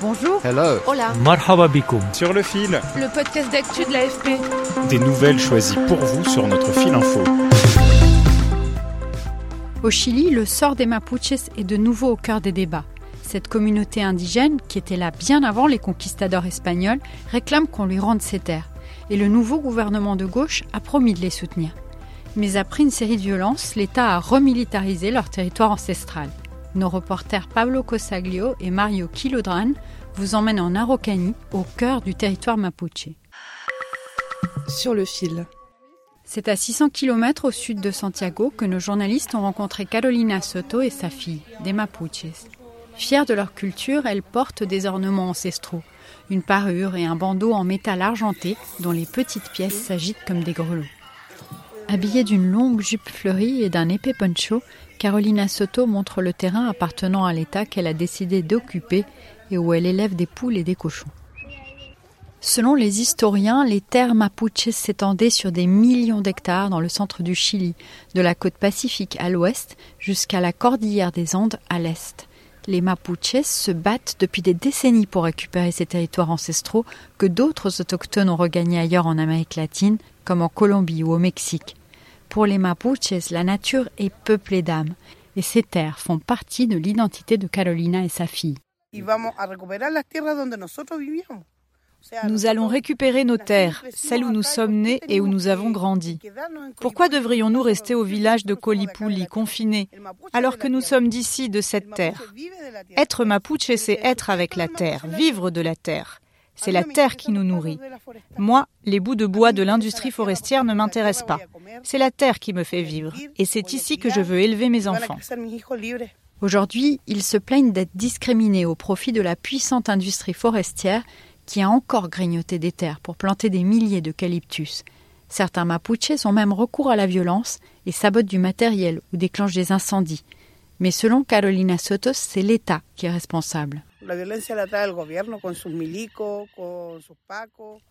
Bonjour. Hello. Hola. Marhaba bikoum. Sur le fil, Le podcast d'actu de l'AFP. des nouvelles choisies pour vous sur notre fil info. Au Chili, le sort des Mapuches est de nouveau au cœur des débats. Cette communauté indigène, qui était là bien avant les conquistadors espagnols, réclame qu'on lui rende ses terres. Et le nouveau gouvernement de gauche a promis de les soutenir. Mais après une série de violences, l'État a remilitarisé leur territoire ancestral. Nos reporters Pablo Cosaglio et Mario Kilodran vous emmènent en Araucanie, au cœur du territoire mapuche. Sur le fil. C'est à 600 km au sud de Santiago que nos journalistes ont rencontré Carolina Soto et sa fille, des Mapuches. Fières de leur culture, elles portent des ornements ancestraux, une parure et un bandeau en métal argenté dont les petites pièces s'agitent comme des grelots. Habillée d'une longue jupe fleurie et d'un épais poncho, Carolina Soto montre le terrain appartenant à l'État qu'elle a décidé d'occuper et où elle élève des poules et des cochons. Selon les historiens, les terres mapuches s'étendaient sur des millions d'hectares dans le centre du Chili, de la côte pacifique à l'ouest jusqu'à la cordillère des Andes à l'est. Les Mapuches se battent depuis des décennies pour récupérer ces territoires ancestraux que d'autres autochtones ont regagnés ailleurs en Amérique latine, comme en Colombie ou au Mexique. Pour les Mapuches, la nature est peuplée d'âmes, et ces terres font partie de l'identité de Carolina et sa fille. Nous allons récupérer nos terres, celles où nous sommes nés et où nous avons grandi. Pourquoi devrions-nous rester au village de Colipuli, confinés, alors que nous sommes d'ici, de cette terre? Être mapuche, c'est être avec la terre, vivre de la terre. C'est la terre qui nous nourrit. Moi, les bouts de bois de l'industrie forestière ne m'intéressent pas. C'est la terre qui me fait vivre. Et c'est ici que je veux élever mes enfants. Aujourd'hui, ils se plaignent d'être discriminés au profit de la puissante industrie forestière qui a encore grignoté des terres pour planter des milliers d'eucalyptus. Certains Mapuches ont même recours à la violence et sabotent du matériel ou déclenchent des incendies. Mais selon Carolina Sotos, c'est l'État qui est responsable.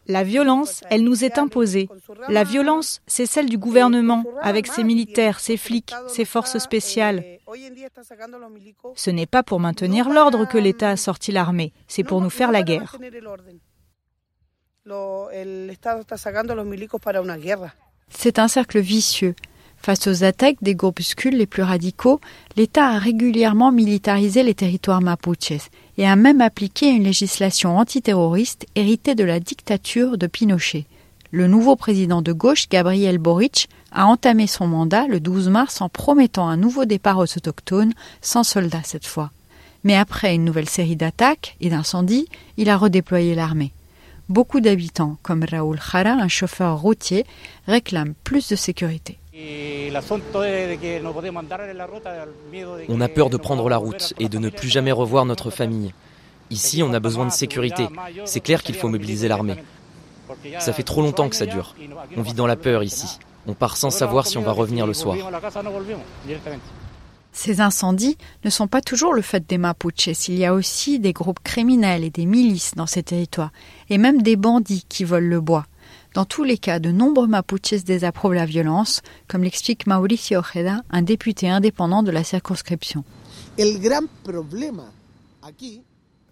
La violence, elle nous est imposée. La violence, c'est celle du gouvernement, avec ses militaires, ses flics, ses forces spéciales. Ce n'est pas pour maintenir l'ordre que l'État a sorti l'armée, c'est pour nous faire la guerre. C'est un cercle vicieux. Face aux attaques des groupuscules les plus radicaux, l'État a régulièrement militarisé les territoires mapuches et a même appliqué une législation antiterroriste héritée de la dictature de Pinochet. Le nouveau président de gauche, Gabriel Boric, a entamé son mandat le 12 mars en promettant un nouveau départ aux autochtones, sans soldats cette fois. Mais après une nouvelle série d'attaques et d'incendies, il a redéployé l'armée. Beaucoup d'habitants, comme Raoul Jara, un chauffeur routier, réclament plus de sécurité. On a peur de prendre la route et de ne plus jamais revoir notre famille. Ici, on a besoin de sécurité. C'est clair qu'il faut mobiliser l'armée. Ça fait trop longtemps que ça dure. On vit dans la peur ici. On part sans savoir si on va revenir le soir. Ces incendies ne sont pas toujours le fait des Mapuches. Il y a aussi des groupes criminels et des milices dans ces territoires, et même des bandits qui volent le bois. Dans tous les cas, de nombreux Mapuches désapprouvent la violence, comme l'explique Mauricio Ojeda, un député indépendant de la circonscription.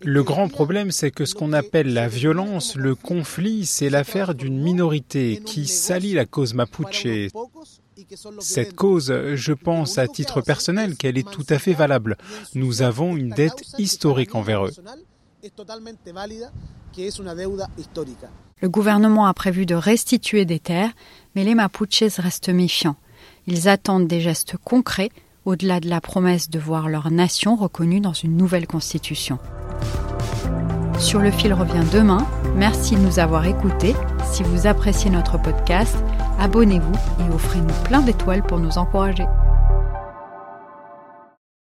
Le grand problème, c'est que ce qu'on appelle la violence, le conflit, c'est l'affaire d'une minorité qui salit la cause mapuche. Cette cause, je pense à titre personnel qu'elle est tout à fait valable. Nous avons une dette historique envers eux. Le gouvernement a prévu de restituer des terres, mais les Mapuches restent méfiants. Ils attendent des gestes concrets au-delà de la promesse de voir leur nation reconnue dans une nouvelle constitution. Sur le fil revient demain. Merci de nous avoir écoutés. Si vous appréciez notre podcast, abonnez-vous et offrez-nous plein d'étoiles pour nous encourager.